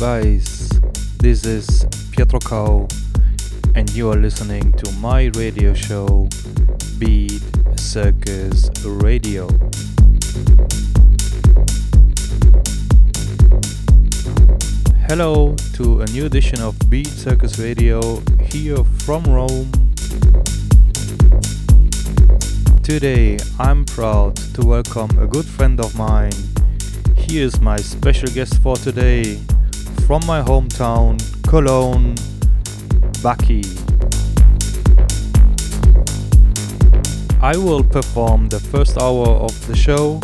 Guys, this is Pietro Cow, and you are listening to my radio show, Beat Circus Radio. Hello to a new edition of Beat Circus Radio here from Rome. Today I'm proud to welcome a good friend of mine. He is my special guest for today from my hometown, Cologne, Backi. I will perform the first hour of the show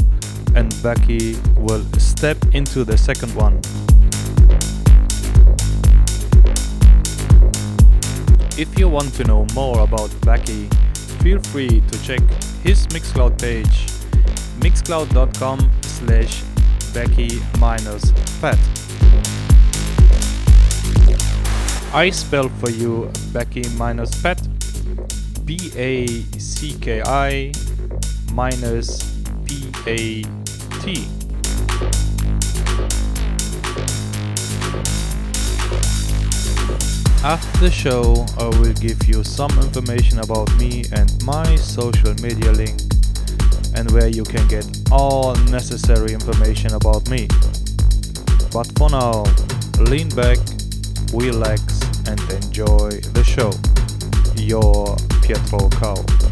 and Backi will step into the second one. If you want to know more about Backi, feel free to check his Mixcloud page mixcloud.com slash Backi minus Pat. I spell for you Backi minus Pat. B A C K I minus P A T. After the show, I will give you some information about me and my social media link and where you can get all necessary information about me. But for now, lean back, relax, and enjoy the show. Your Pietro Cow.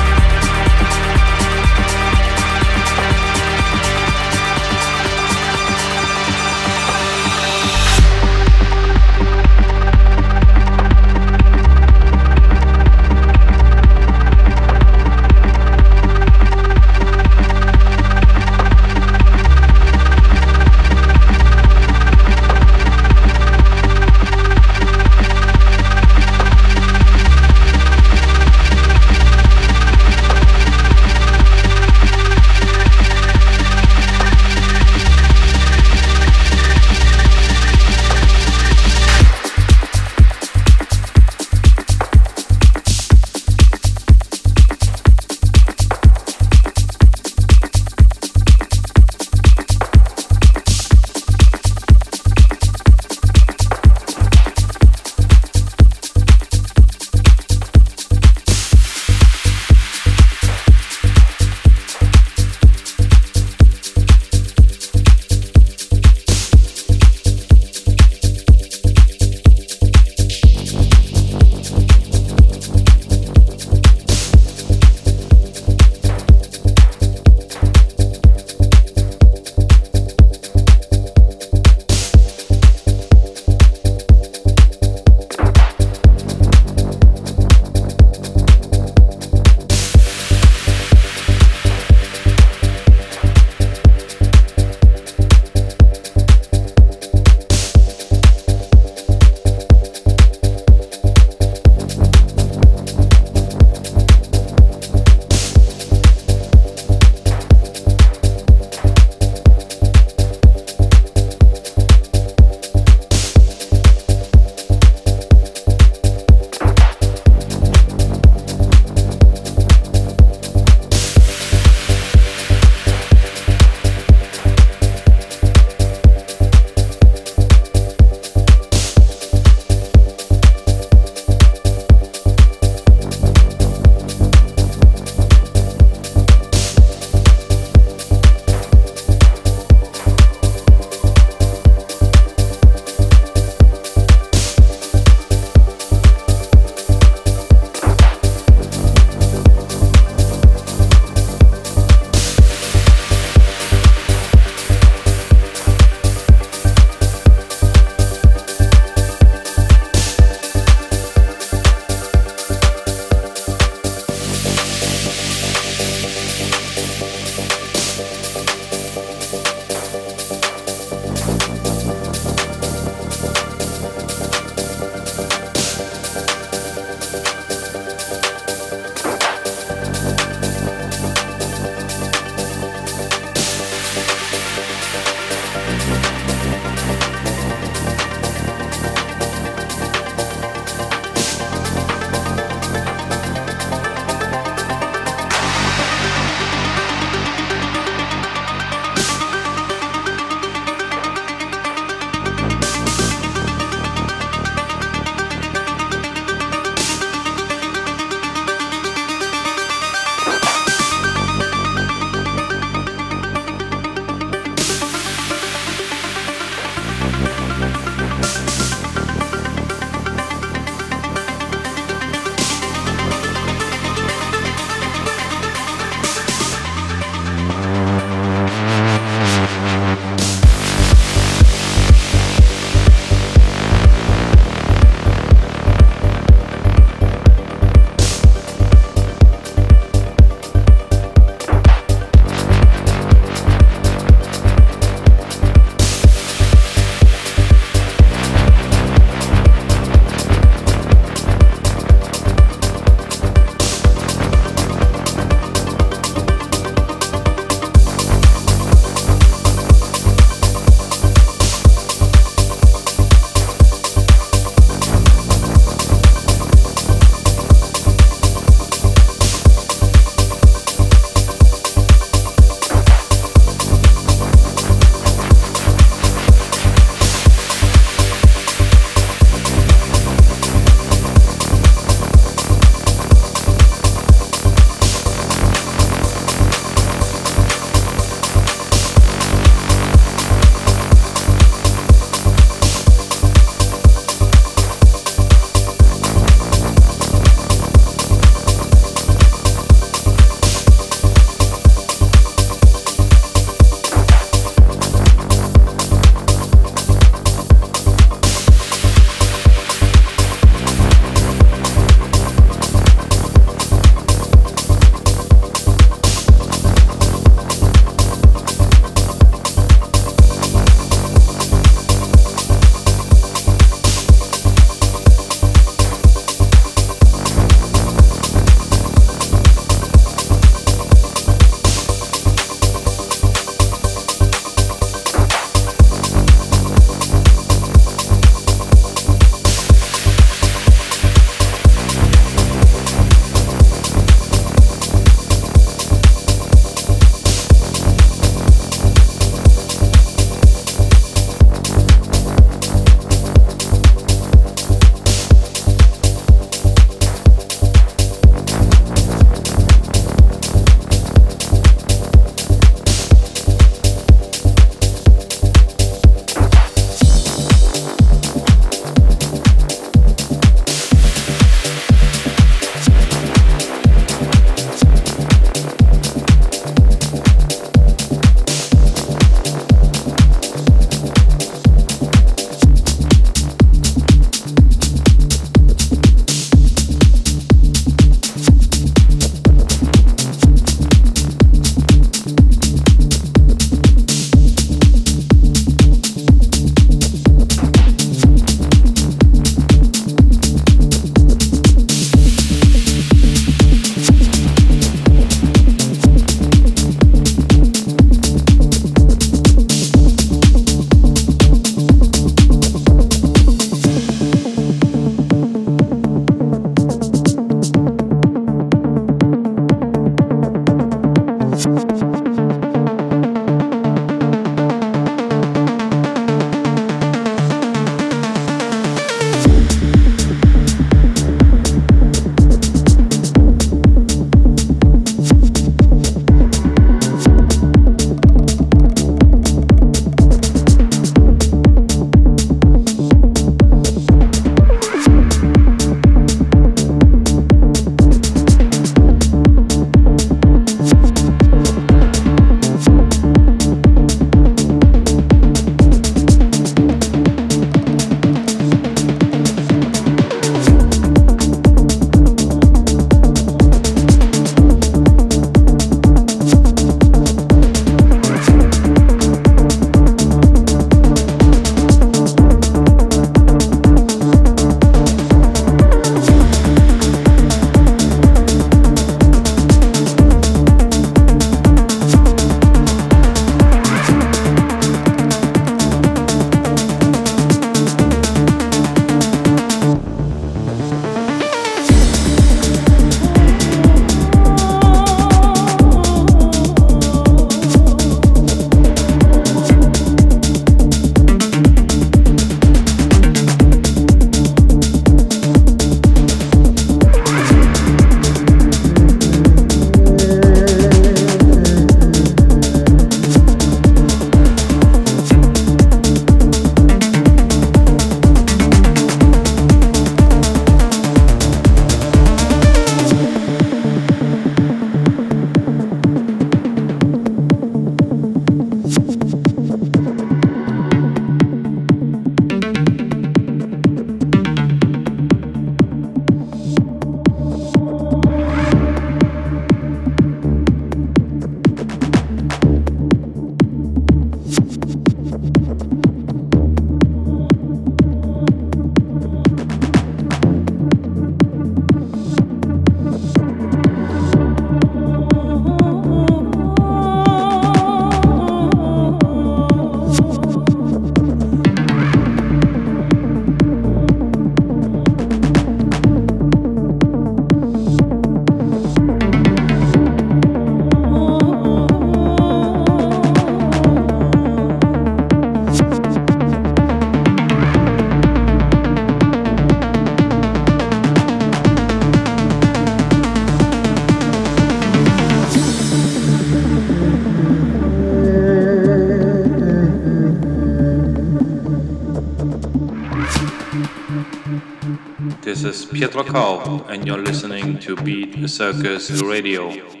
Is Pietro Kauf, and you're listening to Beat Circus Radio.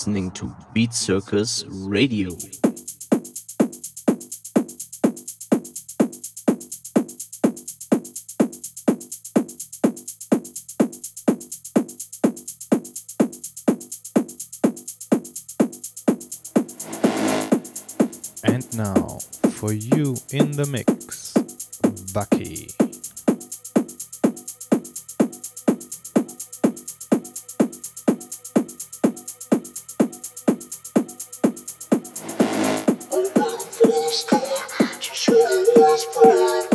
Listening to Beat Circus Radio. And now, for you in the mix, Backi. just put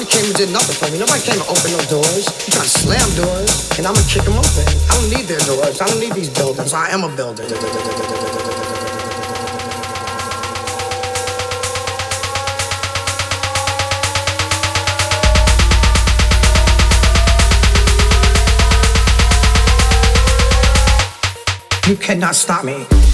Nobody came and did nothing for me. Nobody came and opened no doors. You try to slam doors, and I'ma kick them open. I don't need their doors. I don't need these buildings. I am a builder. You cannot stop me.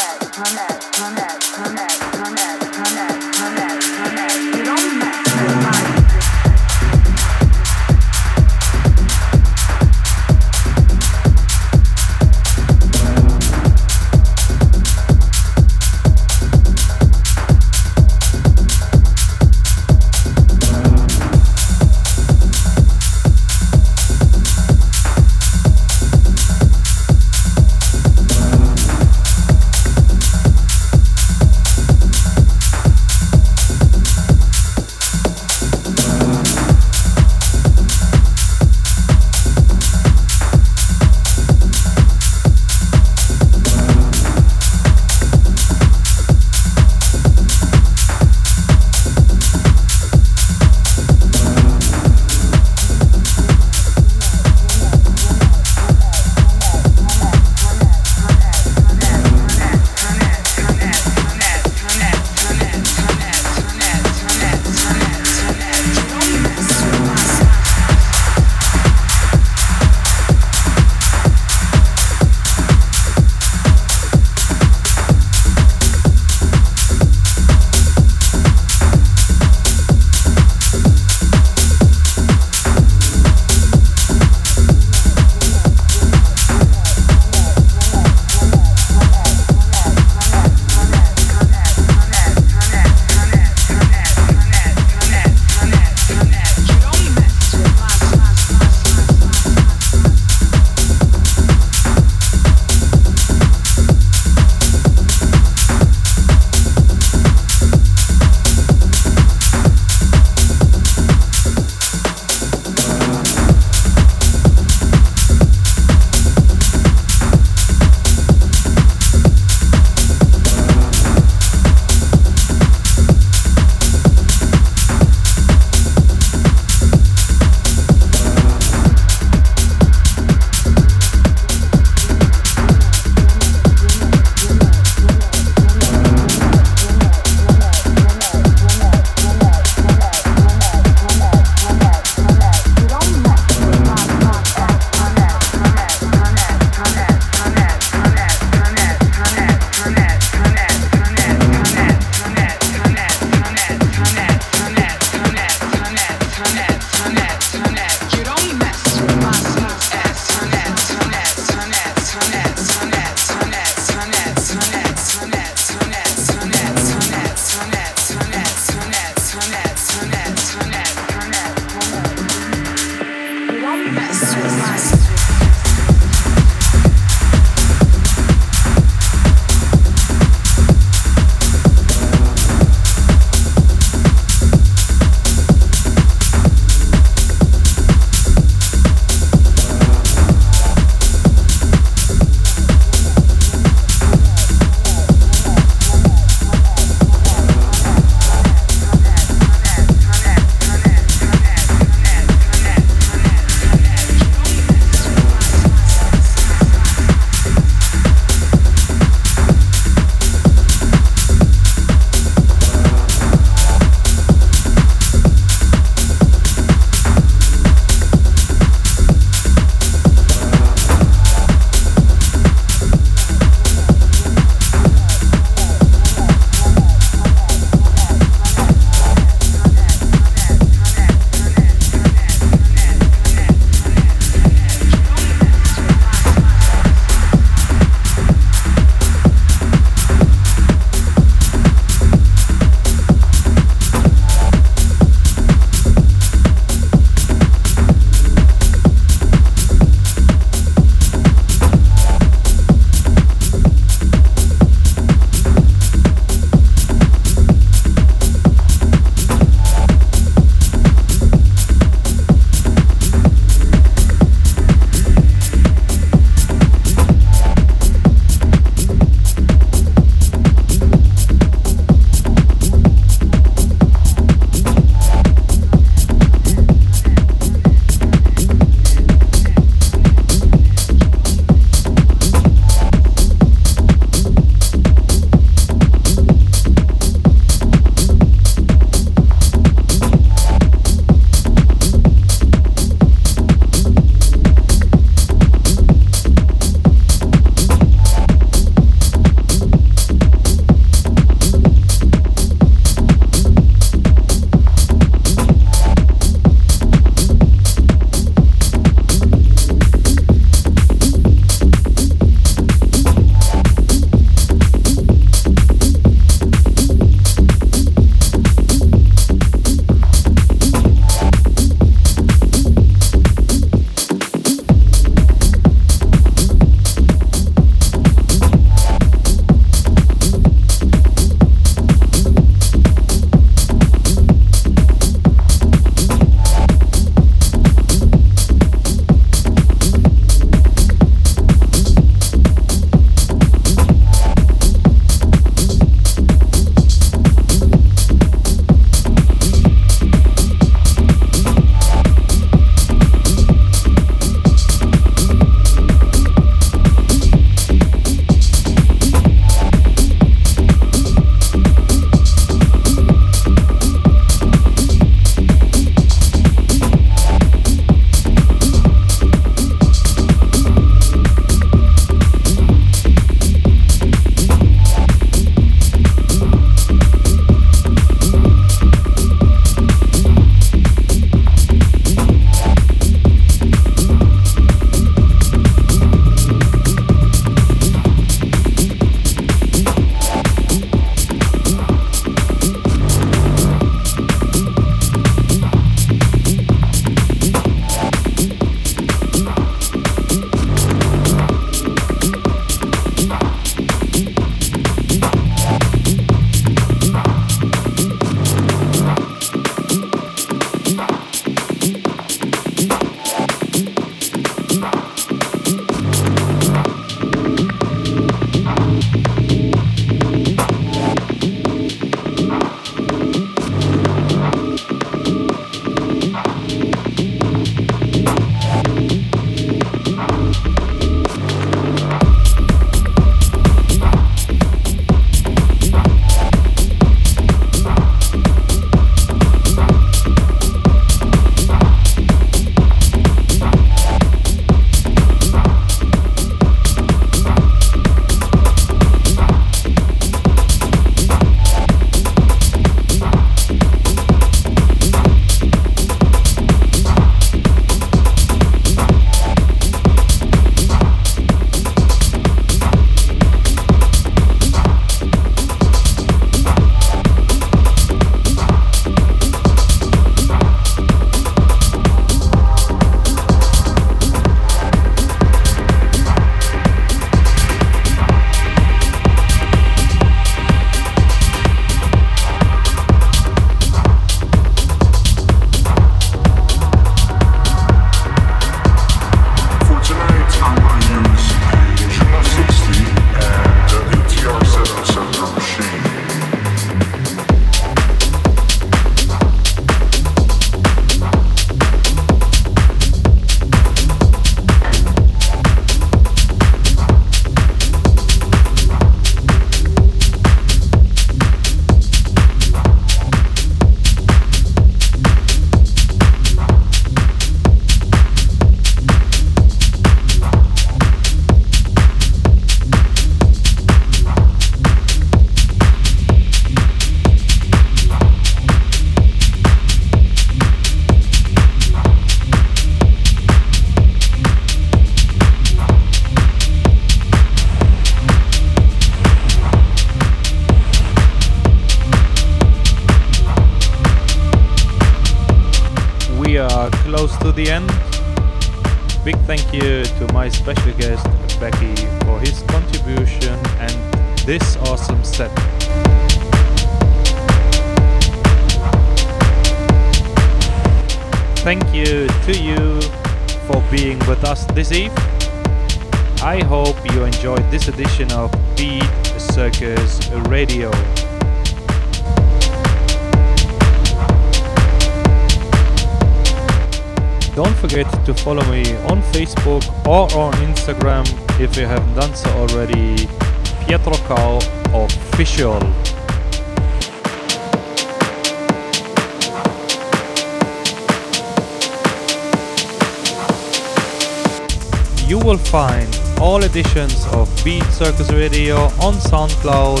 Circus Radio on SoundCloud,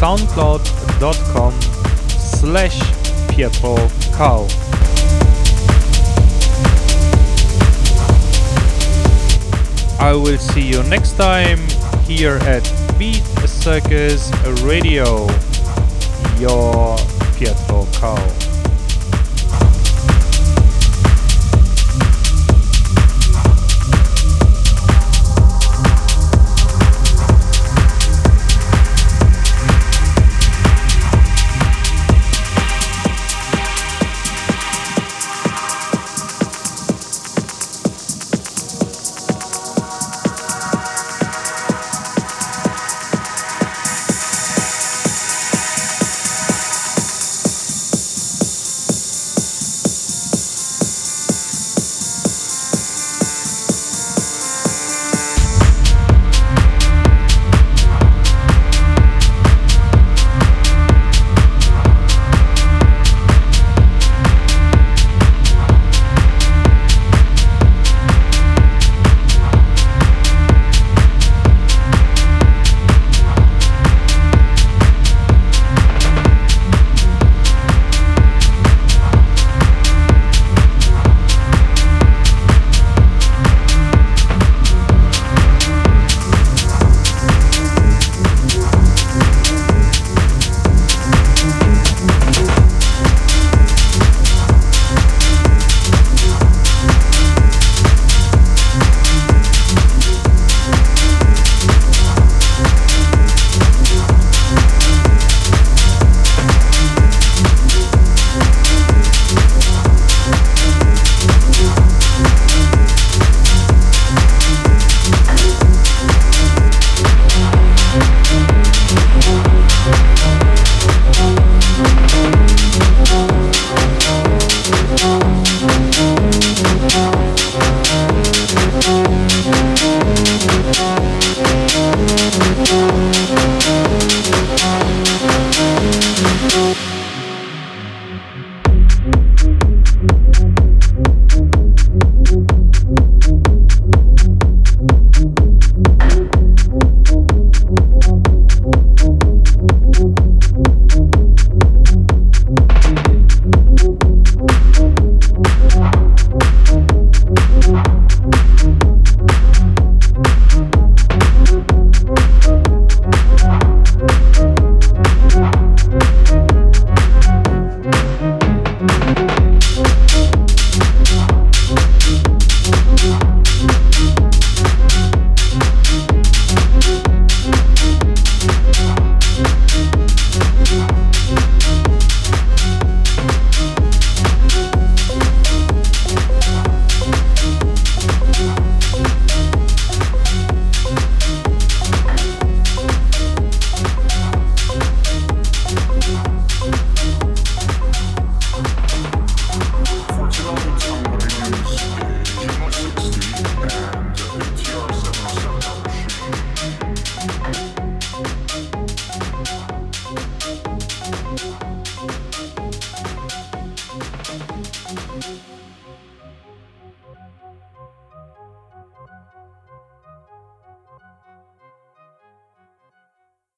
soundcloud.com slash Pietro Cow. I will see you next time here at Beat Circus Radio. Your Pietro Cow.